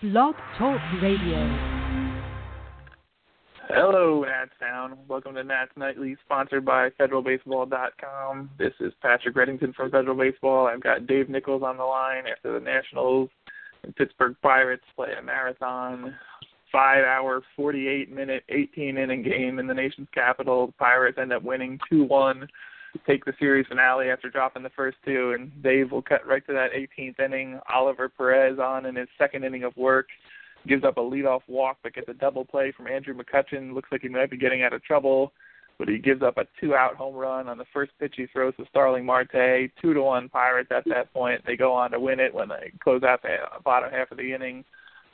Blog Talk Radio. Hello, Town. Welcome to Nats Nightly, sponsored by FederalBaseball.com. This is Patrick Reddington from Federal Baseball. I've got Dave Nichols on the line after the Nationals and Pittsburgh Pirates play a marathon five hour, 48 minute, 18 inning game in the nation's capital. The Pirates end up winning 2 1 to take the series finale after dropping the first two. And Dave will cut right to that 18th inning. Oliver Perez on in his second inning of work gives up a leadoff walk but gets a double play from Andrew McCutchen. Looks like he might be getting out of trouble but he gives up a two out home run on the first pitch he throws to Starling Marte. Two to one Pirates at that point. They go on to win it when they close out the bottom half of the inning.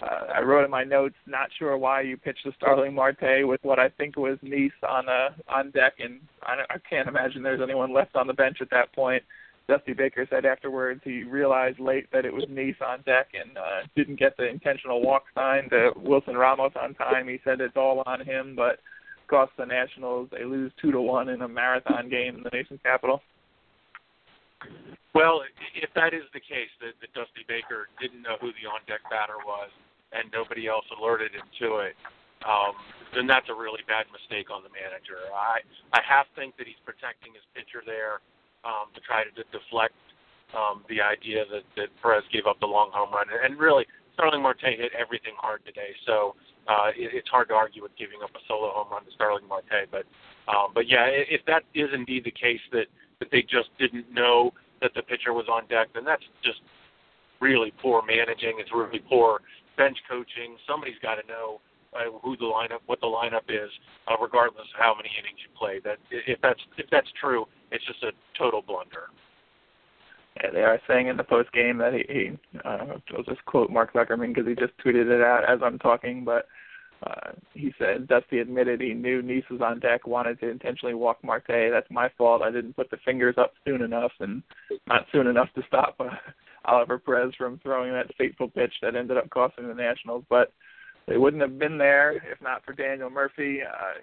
Uh, I wrote in my notes, not sure why you pitched to Starling Marte with what I think was Niese on uh, on deck, and I, I can't imagine there's anyone left on the bench at that point. Dusty Baker said afterwards he realized late that it was Niese on deck and uh, didn't get the intentional walk sign to Wilson Ramos on time. He said it's all on him, but cost the Nationals. They lose two to one in a marathon game in the nation's capital. Well, if that is the case, that, that Dusty Baker didn't know who the on-deck batter was, and nobody else alerted him to it, um, then that's a really bad mistake on the manager. I I half think that he's protecting his pitcher there um, to try to deflect um, the idea that that Perez gave up the long home run, and really Starling Marte hit everything hard today. So uh, it, it's hard to argue with giving up a solo home run to Starling Marte. But um, but yeah, if that is indeed the case that that they just didn't know that the pitcher was on deck, then that's just really poor managing. It's really poor bench coaching. Somebody's got to know uh, who the lineup, what the lineup is, uh, regardless of how many innings you play. That if that's if that's true, it's just a total blunder. Yeah, they are saying in the post game that he, he uh, I'll just quote Mark Zuckerman because he just tweeted it out as I'm talking, but uh, he said Dusty admitted he knew Niese was on deck, wanted to intentionally walk Marte. That's my fault. I didn't put the fingers up soon enough, and not soon enough to stop uh, Oliver Perez from throwing that fateful pitch that ended up costing the Nationals. But they wouldn't have been there if not for Daniel Murphy. Uh,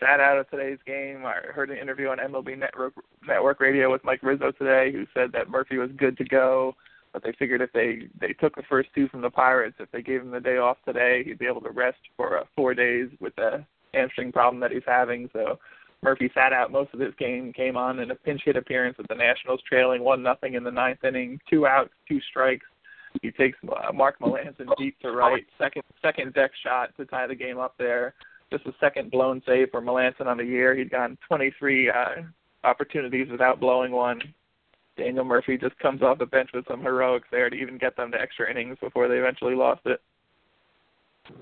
sat out of today's game. I heard an interview on MLB Network Network Radio with Mike Rizzo today, who said that Murphy was good to go, but they figured if they they took the first two from the Pirates, if they gave him the day off today, he'd be able to rest for uh, four days with the hamstring problem that he's having. So Murphy sat out most of this game, came on in a pinch hit appearance with the Nationals trailing one nothing in the ninth inning, two outs, two strikes. He takes uh, Mark Melancon deep to right, second second deck shot to tie the game up there just a second blown save for Melancon on the year. He'd gotten 23 uh, opportunities without blowing one. Daniel Murphy just comes off the bench with some heroics there to even get them to extra innings before they eventually lost it.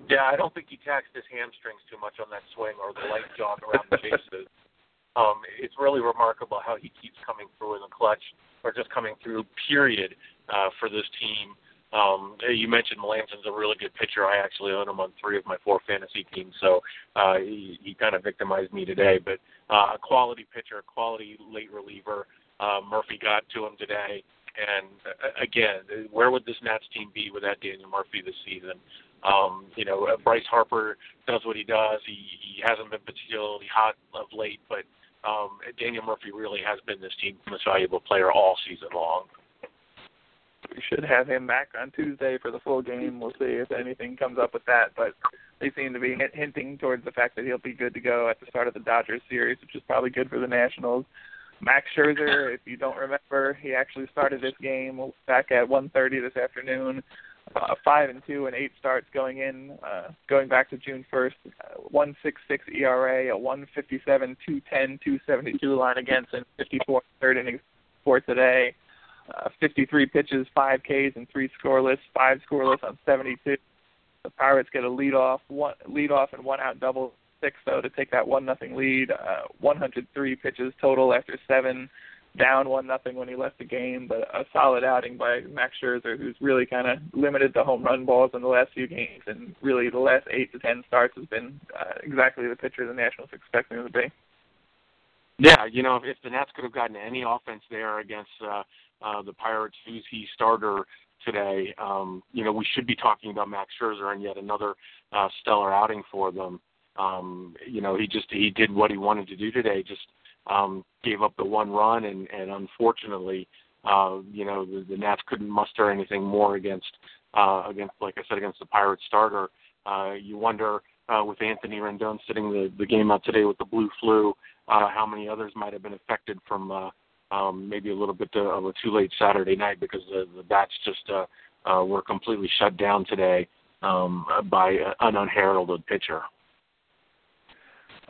Yeah, I don't think he taxed his hamstrings too much on that swing or the light jog around the bases. Um, it's really remarkable how he keeps coming through in the clutch, or just coming through, period, uh, for this team. Um, you mentioned Melancon's a really good pitcher. I actually own him on three of my four fantasy teams, so uh, he, he kind of victimized me today. But uh, a quality pitcher, a quality late reliever. Uh, Murphy got to him today, and uh, again, where would this Nats team be without Daniel Murphy this season? Um, you know, uh, Bryce Harper does what he does. He, he hasn't been particularly hot of late, but um, Daniel Murphy really has been this team's most valuable player all season long we should have him back on Tuesday for the full game. We'll see if anything comes up with that, but they seem to be hinting towards the fact that he'll be good to go at the start of the Dodgers series, which is probably good for the Nationals. Max Scherzer, if you don't remember, he actually started this game back at 1:30 this afternoon. Uh, five and two and eight starts going in, uh, going back to June 1st. Uh, 1.66 ERA, a 1.57, 2.10, 2.72 line against, and 54 third innings for today uh, 53 pitches, five Ks, and three scoreless, five scoreless on 72. The Pirates get a lead off, one lead off, and one out double six though to take that one nothing lead. Uh, 103 pitches total after seven. down one nothing when he left the game, but a solid outing by Max Scherzer, who's really kind of limited the home run balls in the last few games, and really the last eight to ten starts has been uh, exactly the pitcher the Nationals expecting him to be. Yeah, you know, if the Nats could have gotten any offense there against uh, uh, the Pirates, who's he starter today, um, you know, we should be talking about Max Scherzer and yet another uh, stellar outing for them. Um, you know, he just he did what he wanted to do today. Just um, gave up the one run, and, and unfortunately, uh, you know, the, the Nats couldn't muster anything more against uh, against, like I said, against the Pirates starter. Uh, you wonder uh, with Anthony Rendon sitting the, the game out today with the blue flu, uh, how many others might have been affected from uh, um, maybe a little bit of a too late Saturday night because the, the bats just uh, uh, were completely shut down today um, by an unheralded pitcher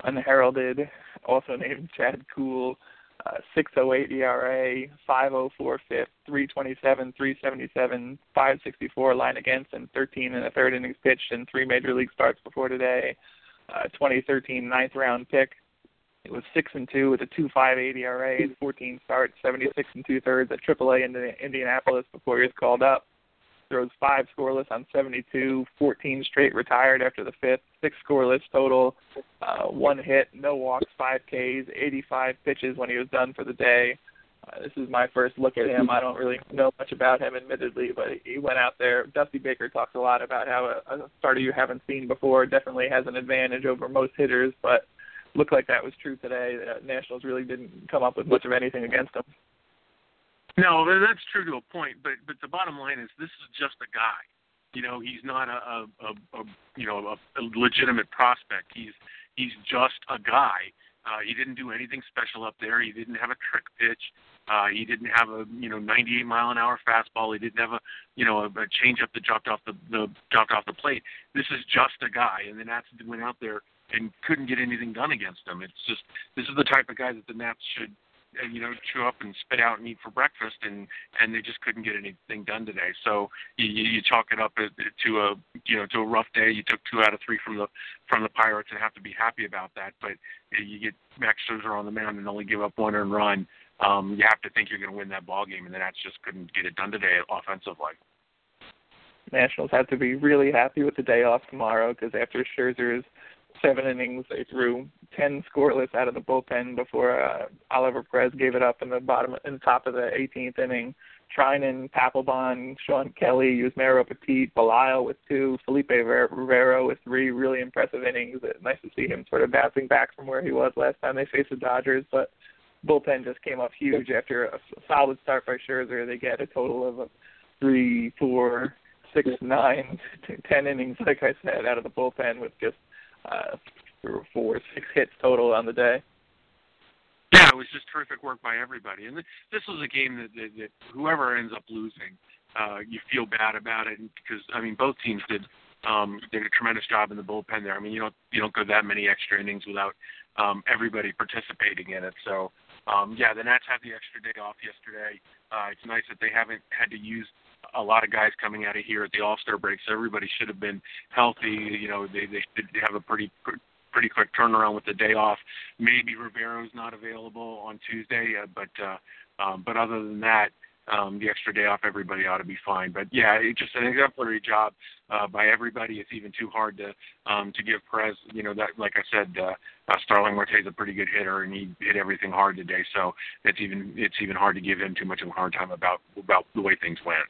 unheralded, also named Chad Kuhl, uh, 608 ERA, 504 fifth, 327, 377, 564 line against, and 13 in the third innings pitched in three major league starts before today. Uh, 2013 ninth round pick. It was six and two with a 2.58 ERA, 14 starts, 76 and two thirds at AAA in Indianapolis before he was called up throws five scoreless on 72, 14 straight retired after the fifth, six scoreless total, uh, one hit, no walks, five Ks, 85 pitches when he was done for the day. Uh, this is my first look at him. I don't really know much about him, admittedly, but he went out there. Dusty Baker talks a lot about how a, a starter you haven't seen before definitely has an advantage over most hitters, but looked like that was true today. The Nationals really didn't come up with much of anything against him. No, that's true to a point, but but the bottom line is this is just a guy. You know, he's not a, a, a, a you know a, a legitimate prospect. He's he's just a guy. Uh, he didn't do anything special up there. He didn't have a trick pitch. Uh, he didn't have a you know 98 mile an hour fastball. He didn't have a you know a, a changeup that dropped off the, the dropped off the plate. This is just a guy, and the Nats went out there and couldn't get anything done against him. It's just this is the type of guy that the Nats should you know chew up and spit out and eat for breakfast and and they just couldn't get anything done today. So you you chalk it up to a you know to a rough day. You took two out of three from the from the pirates and have to be happy about that. But you get max scherzer on the mound and only give up one earned run um you have to think you're going to win that ball game and the nats just couldn't get it done today offensively. Nationals have to be really happy with the day off tomorrow because after Scherzer's seven innings. They threw ten scoreless out of the bullpen before uh, Oliver Perez gave it up in the bottom, in the top of the 18th inning. Treinen, Papelbon, Shawn Kelley, Yusmeiro Petit, Belisle with two, Felipe Rivero with three really impressive innings. It's nice to see him sort of bouncing back from where he was last time they faced the Dodgers, but bullpen just came up huge after a solid start by Scherzer. They get a total of a three, four, six, nine, ten innings, like I said, out of the bullpen with just uh, four, six hits total on the day. Yeah, it was just terrific work by everybody, and this was a game that, that, that whoever ends up losing, uh, you feel bad about it because I mean both teams did um, did a tremendous job in the bullpen there. I mean you don't you don't go that many extra innings without um, everybody participating in it. So um, yeah, the Nats had the extra day off yesterday. Uh, it's nice that they haven't had to use a lot of guys coming out of here at the All Star break, so everybody should have been healthy. You know, they they should have a pretty pretty quick turnaround with the day off. Maybe Rivero's not available on Tuesday, uh, but uh, um, but other than that, um, the extra day off, everybody ought to be fine. But yeah, it's just an exemplary job uh, by everybody. It's even too hard to um, to give Perez. You know that, like I said, uh, uh, Starling Marte's a pretty good hitter, and he hit everything hard today. So it's even it's even hard to give him too much of a hard time about about the way things went.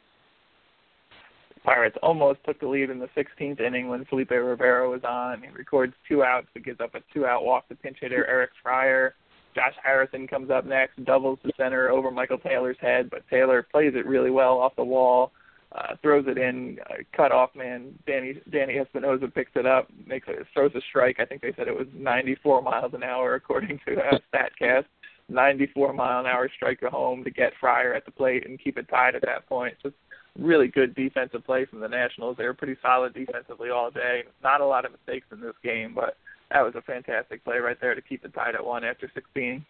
Pirates almost took the lead in the 16th inning when Felipe Rivero was on. He records two outs, but gives up a two-out walk to pinch hitter Eric Fryer. Josh Harrison comes up next, doubles the center over Michael Taylor's head, but Taylor plays it really well off the wall, uh, throws it in, uh, cut off man. Danny Danny Espinosa picks it up, makes it, throws a strike. I think they said it was 94 miles an hour according to uh, Statcast. 94 mile an hour strike to home to get Fryer at the plate and keep it tied at that point. Just really good defensive play from the Nationals. They were pretty solid defensively all day. Not a lot of mistakes in this game, but that was a fantastic play right there to keep it tied at one after 16.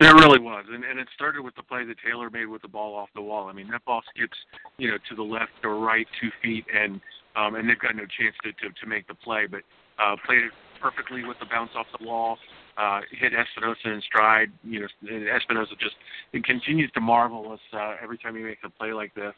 It really was, and and it started with the play that Taylor made with the ball off the wall. I mean, that ball skips, you know, to the left or right two feet, and um, and they've got no chance to to, to make the play, but uh, played it perfectly with the bounce off the wall. uh, hit Espinosa in stride. You know, Espinosa just it continues to marvel us uh, every time he makes a play like this.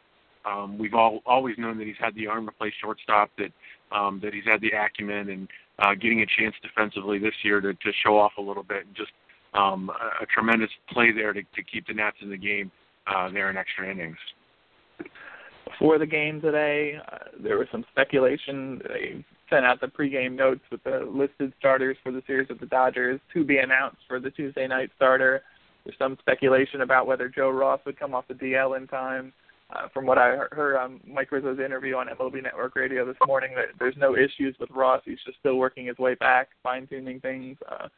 Um, we've all always known that he's had the arm to play shortstop, that um, that he's had the acumen, and uh, getting a chance defensively this year to, to show off a little bit, and just um, a, a tremendous play there to, to keep the Nats in the game uh, there in extra innings. Before the game today, uh, there was some speculation. They sent out the pregame notes with the listed starters for the series with the Dodgers to be announced for the Tuesday night starter. There's some speculation about whether Joe Ross would come off the DL in time. From what I heard on Mike Rizzo's interview on MLB Network Radio this morning, that there's no issues with Ross. He's just still working his way back, fine tuning things. Uh,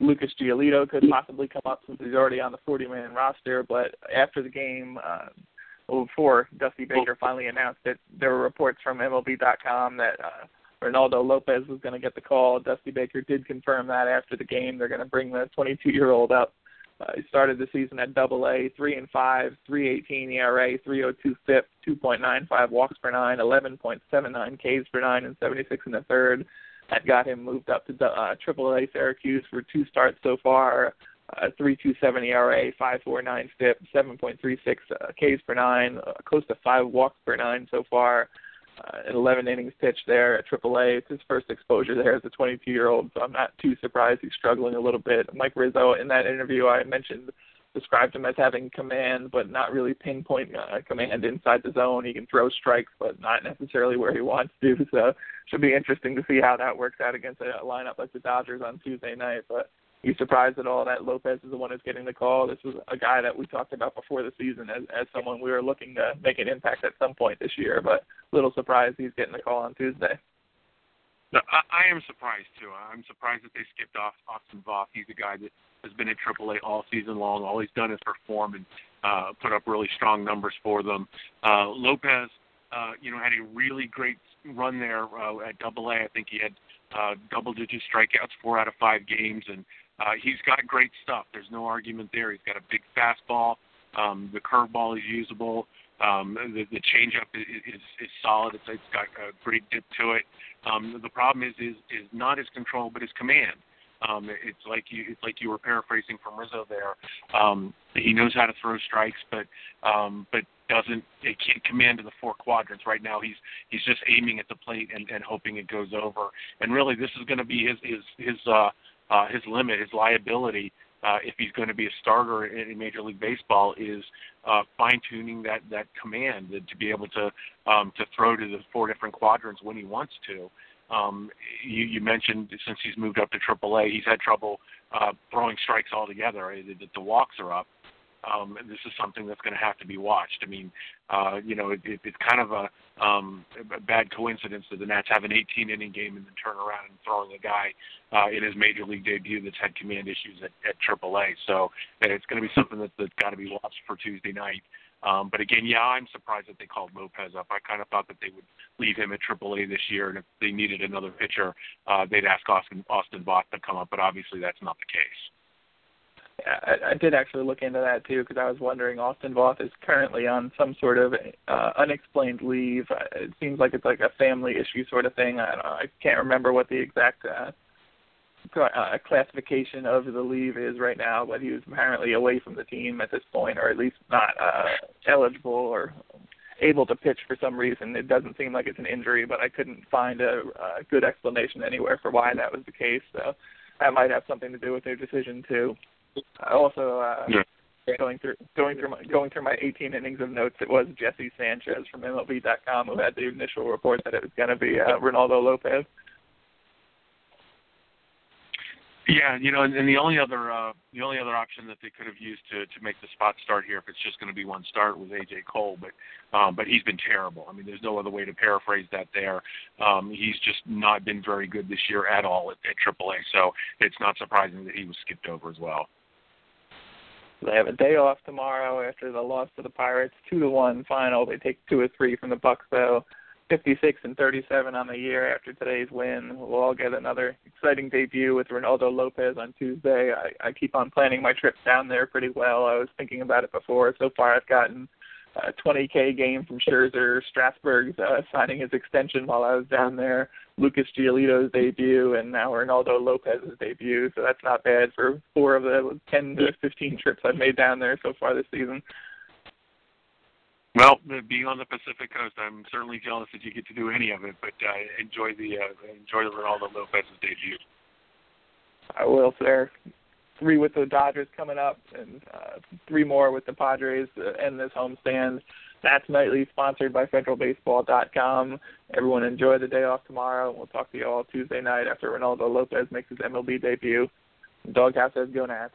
Lucas Giolito could possibly come up since he's already on the 40-man roster. But after the game, uh, well, before Dusty Baker finally announced it, there were reports from MLB.com that uh, Reynaldo Lopez was going to get the call. Dusty Baker did confirm that after the game. They're going to bring the 22-year-old up uh, he started the season at Double A, three and five, three eighteen ERA, three oh two FIP, two point nine five walks per nine, eleven point seven nine Ks per nine, and seventy six in the third. That got him moved up to uh, Triple A Syracuse for two starts so far. Uh, 3.27 ERA, 5.49 FIP, 7.36 uh, Ks per nine, uh, close to five walks per nine so far uh, 11 innings pitched there at AAA. It's his first exposure there as a 22 year old, so I'm not too surprised he's struggling a little bit. Mike Rizzo, in that interview I mentioned, described him as having command, but not really pinpoint uh, command inside the zone. He can throw strikes, but not necessarily where he wants to. So, should be interesting to see how that works out against a lineup like the Dodgers on Tuesday night. But you surprised at all that Lopez is the one who's getting the call? This was a guy that we talked about before the season as as someone we were looking to make an impact at some point this year, but little surprised he's getting the call on Tuesday. No, I, I am surprised too. I'm surprised that they skipped off Austin Voth. He's a guy that has been at AAA all season long. All he's done is perform and uh, put up really strong numbers for them. Uh, Lopez, uh, you know, had a really great run there uh, at Double A. I think he had uh, double-digit strikeouts four out of five games, and uh, he's got great stuff. There's no argument there. He's got a big fastball. Um, the curveball is usable. Um, the, the changeup is, is, is solid. It's, it's got a great dip to it. Um, the problem is is is not his control, but his command. Um, it's like you it's like you were paraphrasing from Rizzo there. Um, he knows how to throw strikes, but um, but doesn't it can't command in the four quadrants. Right now, he's he's just aiming at the plate and, and hoping it goes over. And really, this is going to be his his his uh, uh, his limit, his liability, uh, if he's going to be a starter in, in Major League Baseball, is uh, fine tuning that that command to be able to um, to throw to the four different quadrants when he wants to. Um, you, you mentioned since he's moved up to AAA, he's had trouble uh, throwing strikes altogether. The, the walks are up um, this is something that's going to have to be watched. I mean, uh, you know, it, it, it's kind of a, um, a bad coincidence that the Nats have an 18 inning game and then turn around and throwing a guy uh, in his major league debut that's had command issues at, at AAA. So it's going to be something that, that's got to be watched for Tuesday night. Um, but again, yeah, I'm surprised that they called Lopez up. I kind of thought that they would leave him at AAA this year, and if they needed another pitcher, uh, they'd ask Austin Austin Voth to come up. But obviously, that's not the case. I, I did actually look into that too because I was wondering. Austin Voth is currently on some sort of uh, unexplained leave. Uh, it seems like it's like a family issue sort of thing. I, I can't remember what the exact uh, uh, classification of the leave is right now, but he was apparently away from the team at this point, or at least not uh, eligible or able to pitch for some reason. It doesn't seem like it's an injury, but I couldn't find a, a good explanation anywhere for why that was the case. So that might have something to do with their decision too. Also uh, yeah. going through going through my going through my 18 innings of notes. It was Jesse Sanchez from MLB.com who had the initial report that it was going to be uh, Reynaldo Lopez. Yeah, you know, and, and the only other uh, the only other option that they could have used to to make the spot start here, if it's just going to be one start, was AJ Cole, but um, but he's been terrible. I mean, there's no other way to paraphrase that. There, um, he's just not been very good this year at all at, at AAA. So it's not surprising that he was skipped over as well. They have a day off tomorrow after the loss to the Pirates, two to one final. They take two or three from the Bucs though. 56 and 37 on the year after today's win. We'll all get another exciting debut with Reynaldo Lopez on Tuesday. I, I keep on planning my trips down there pretty well. I was thinking about it before. So far, I've gotten a 20k game from Scherzer, Strasburg's uh, signing his extension while I was down there, Lucas Giolito's debut, and now Ronaldo Lopez's debut. So that's not bad for four of the 10 to 15 trips I've made down there so far this season. Well, being on the Pacific Coast, I'm certainly jealous that you get to do any of it. But uh, enjoy the uh, enjoy the Reynaldo Lopez's debut. I will, sir. Three with the Dodgers coming up, and uh, three more with the Padres end this homestand. Nats Nightly, sponsored by FederalBaseball.com. Everyone enjoy the day off tomorrow. We'll talk to you all Tuesday night after Ronaldo Lopez makes his MLB debut. Doghouse says go Nats.